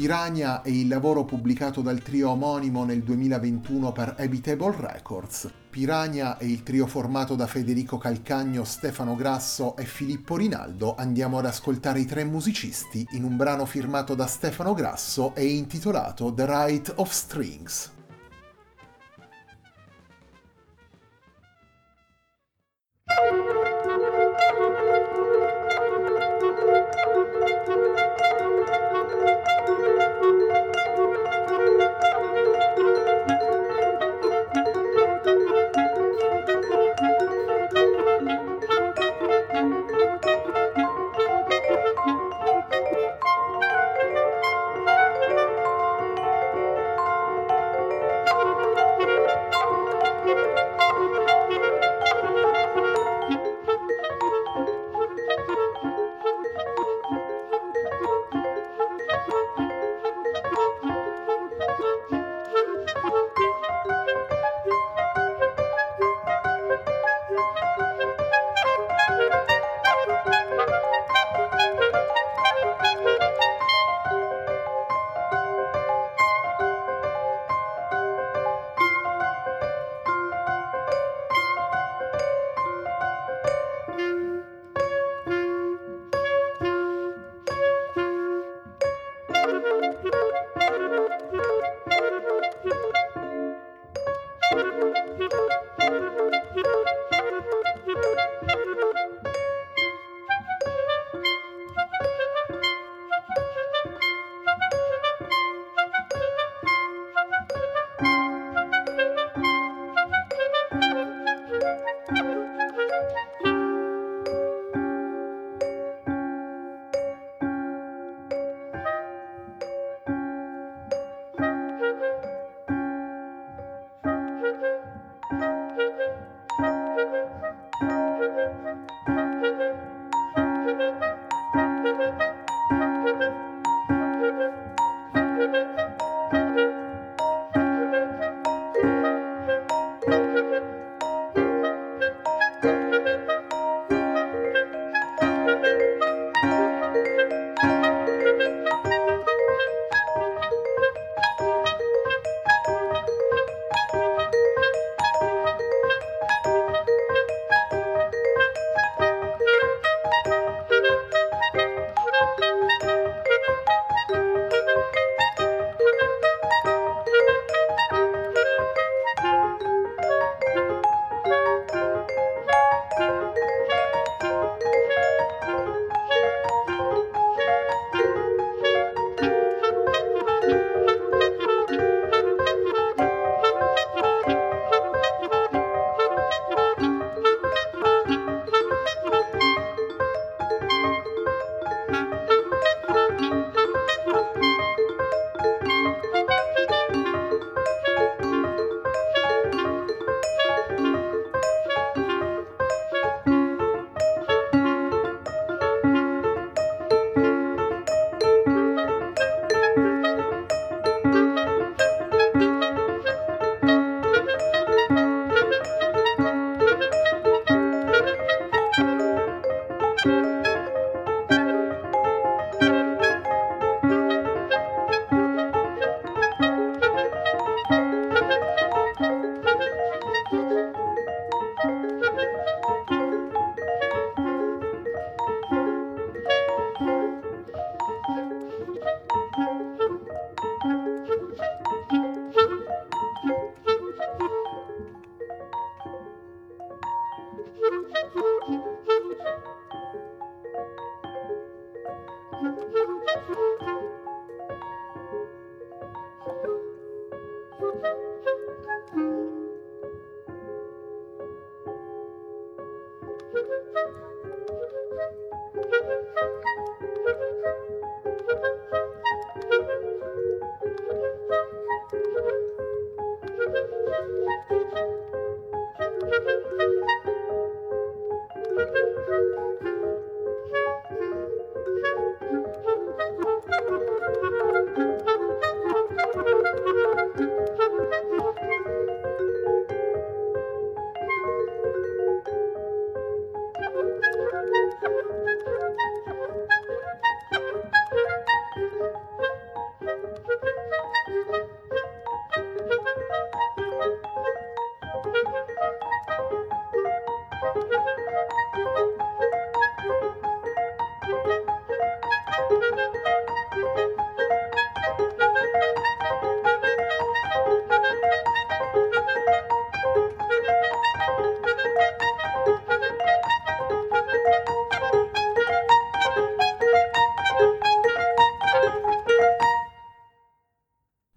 Piranha è il lavoro pubblicato dal trio omonimo nel 2021 per Habitable Records. Piranha è il trio formato da Federico Calcagno, Stefano Grasso e Filippo Rinaldo. Andiamo ad ascoltare i tre musicisti in un brano firmato da Stefano Grasso e intitolato The Right of Strings. Música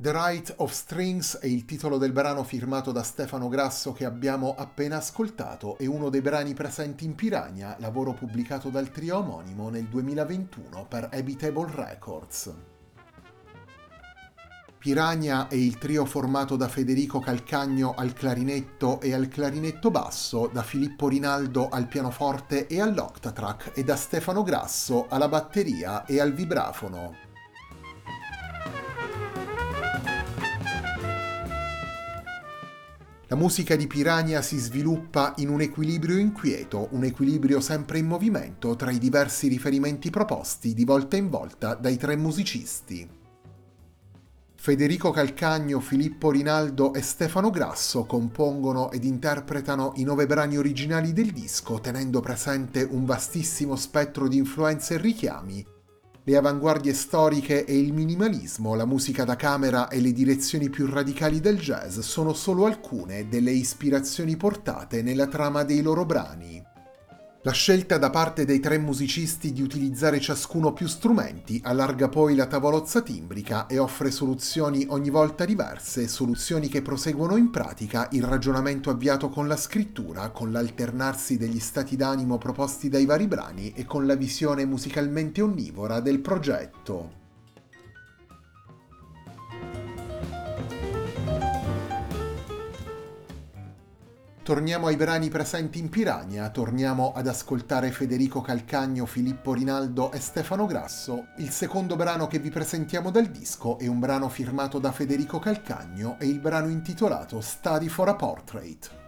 The Right of Strings è il titolo del brano firmato da Stefano Grasso che abbiamo appena ascoltato e uno dei brani presenti in Piranha, lavoro pubblicato dal trio omonimo nel 2021 per Habitable Records. Piranha è il trio formato da Federico Calcagno al clarinetto e al clarinetto basso, da Filippo Rinaldo al pianoforte e all'octatrack e da Stefano Grasso alla batteria e al vibrafono. La musica di Piranha si sviluppa in un equilibrio inquieto, un equilibrio sempre in movimento tra i diversi riferimenti proposti di volta in volta dai tre musicisti. Federico Calcagno, Filippo Rinaldo e Stefano Grasso compongono ed interpretano i nove brani originali del disco, tenendo presente un vastissimo spettro di influenze e richiami le avanguardie storiche e il minimalismo, la musica da camera e le direzioni più radicali del jazz sono solo alcune delle ispirazioni portate nella trama dei loro brani. La scelta da parte dei tre musicisti di utilizzare ciascuno più strumenti allarga poi la tavolozza timbrica e offre soluzioni ogni volta diverse, soluzioni che proseguono in pratica il ragionamento avviato con la scrittura, con l'alternarsi degli stati d'animo proposti dai vari brani e con la visione musicalmente onnivora del progetto. Torniamo ai brani presenti in Piranha, torniamo ad ascoltare Federico Calcagno, Filippo Rinaldo e Stefano Grasso. Il secondo brano che vi presentiamo dal disco è un brano firmato da Federico Calcagno e il brano intitolato Study for a Portrait.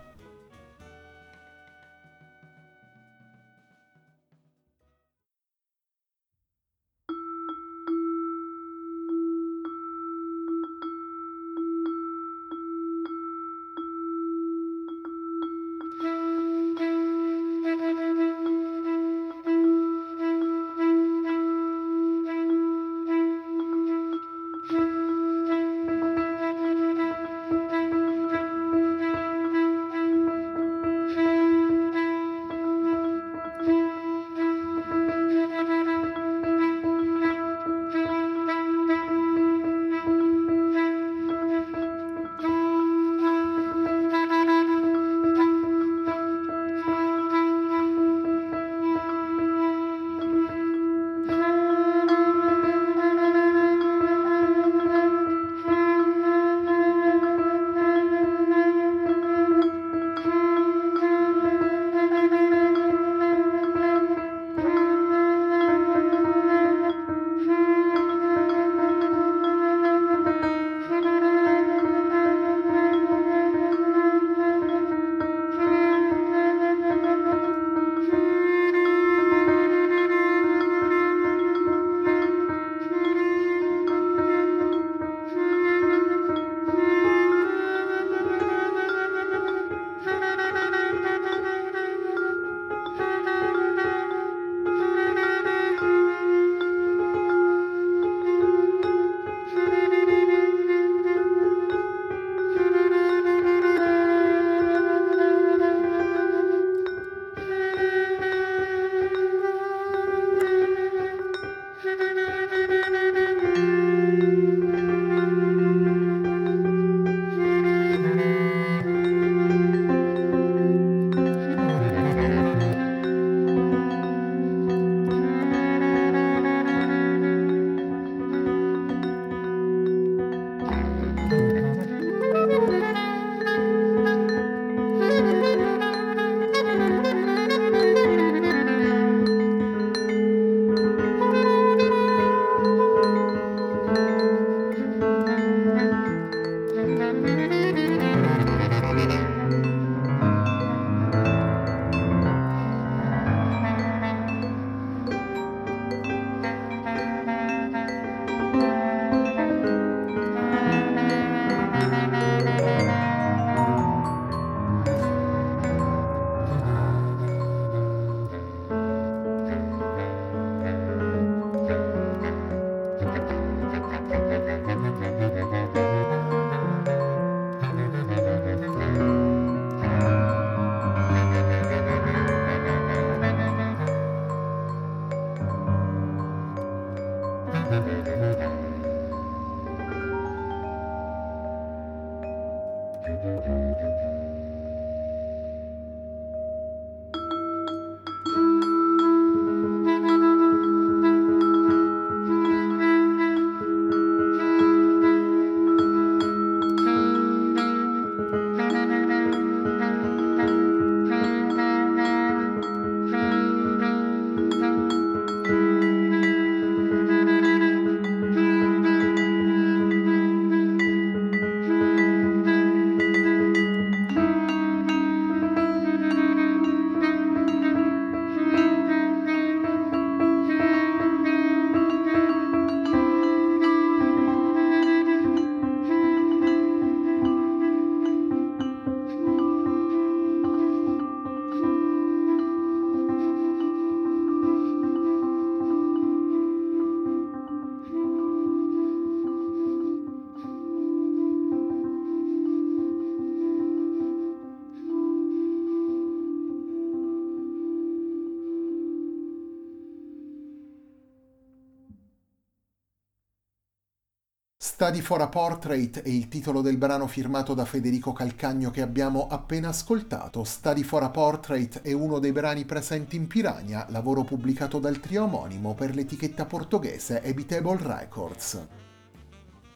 Study for a Portrait è il titolo del brano firmato da Federico Calcagno che abbiamo appena ascoltato. Study for a Portrait è uno dei brani presenti in Piranha, lavoro pubblicato dal trio omonimo per l'etichetta portoghese Ebitable Records.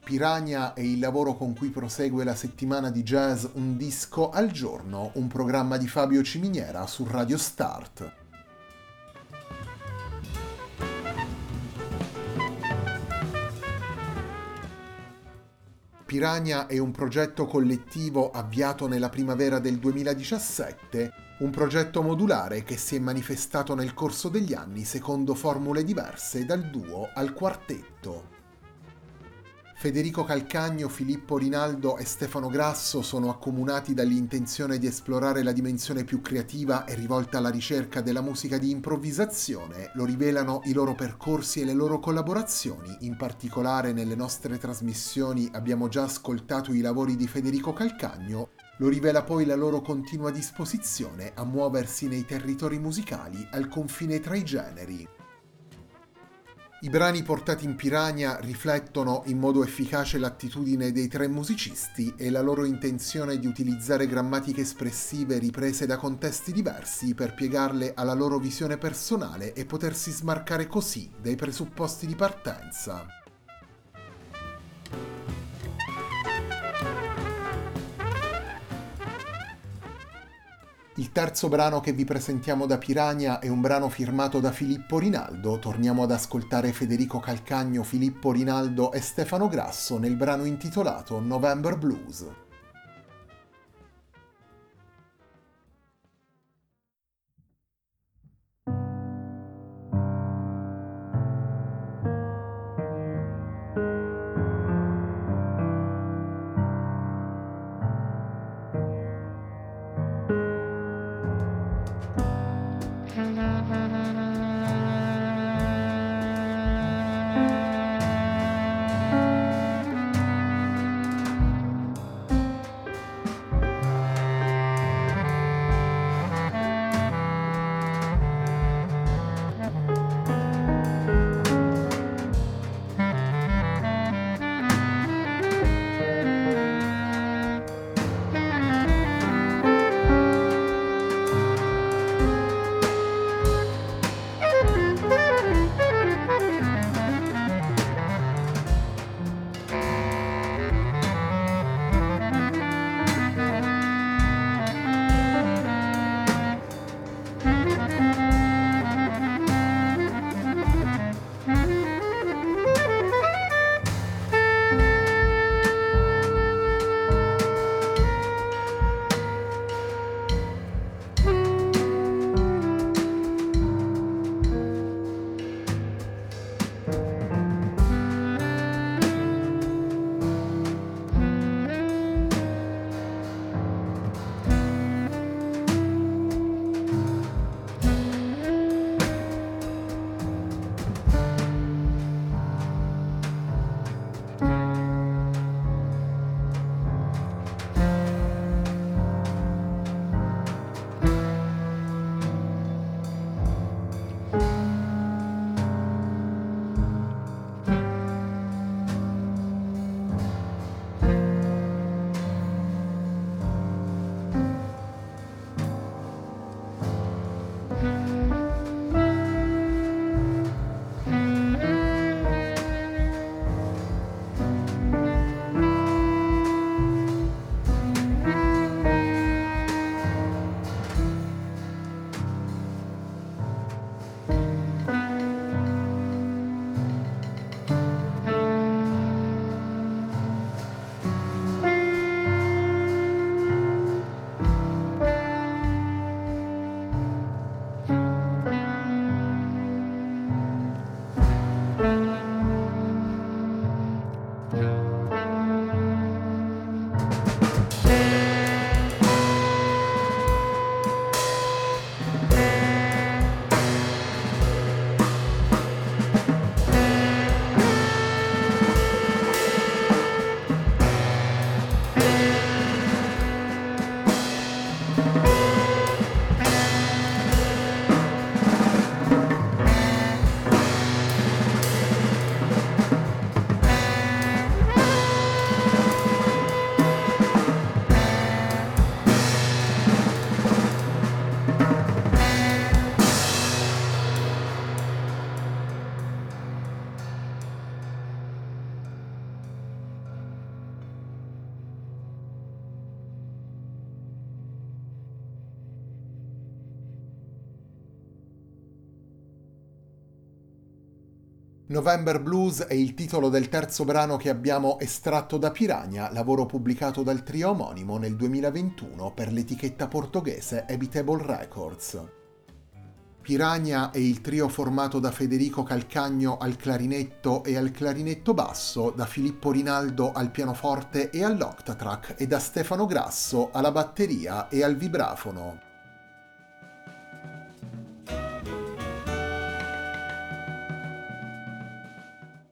Piranha è il lavoro con cui prosegue la settimana di jazz Un disco al giorno, un programma di Fabio Ciminiera su Radio Start. Piranha è un progetto collettivo avviato nella primavera del 2017, un progetto modulare che si è manifestato nel corso degli anni secondo formule diverse dal duo al quartetto. Federico Calcagno, Filippo Rinaldo e Stefano Grasso sono accomunati dall'intenzione di esplorare la dimensione più creativa e rivolta alla ricerca della musica di improvvisazione, lo rivelano i loro percorsi e le loro collaborazioni, in particolare nelle nostre trasmissioni abbiamo già ascoltato i lavori di Federico Calcagno, lo rivela poi la loro continua disposizione a muoversi nei territori musicali al confine tra i generi. I brani portati in Piranha riflettono in modo efficace l'attitudine dei tre musicisti e la loro intenzione di utilizzare grammatiche espressive riprese da contesti diversi per piegarle alla loro visione personale e potersi smarcare così dai presupposti di partenza. Il terzo brano che vi presentiamo da Piranha è un brano firmato da Filippo Rinaldo. Torniamo ad ascoltare Federico Calcagno, Filippo Rinaldo e Stefano Grasso nel brano intitolato November Blues. November Blues è il titolo del terzo brano che abbiamo estratto da Piranha, lavoro pubblicato dal trio omonimo nel 2021 per l'etichetta portoghese Habitable Records. Piranha è il trio formato da Federico Calcagno al clarinetto e al clarinetto basso, da Filippo Rinaldo al pianoforte e all'octatrack e da Stefano Grasso alla batteria e al vibrafono.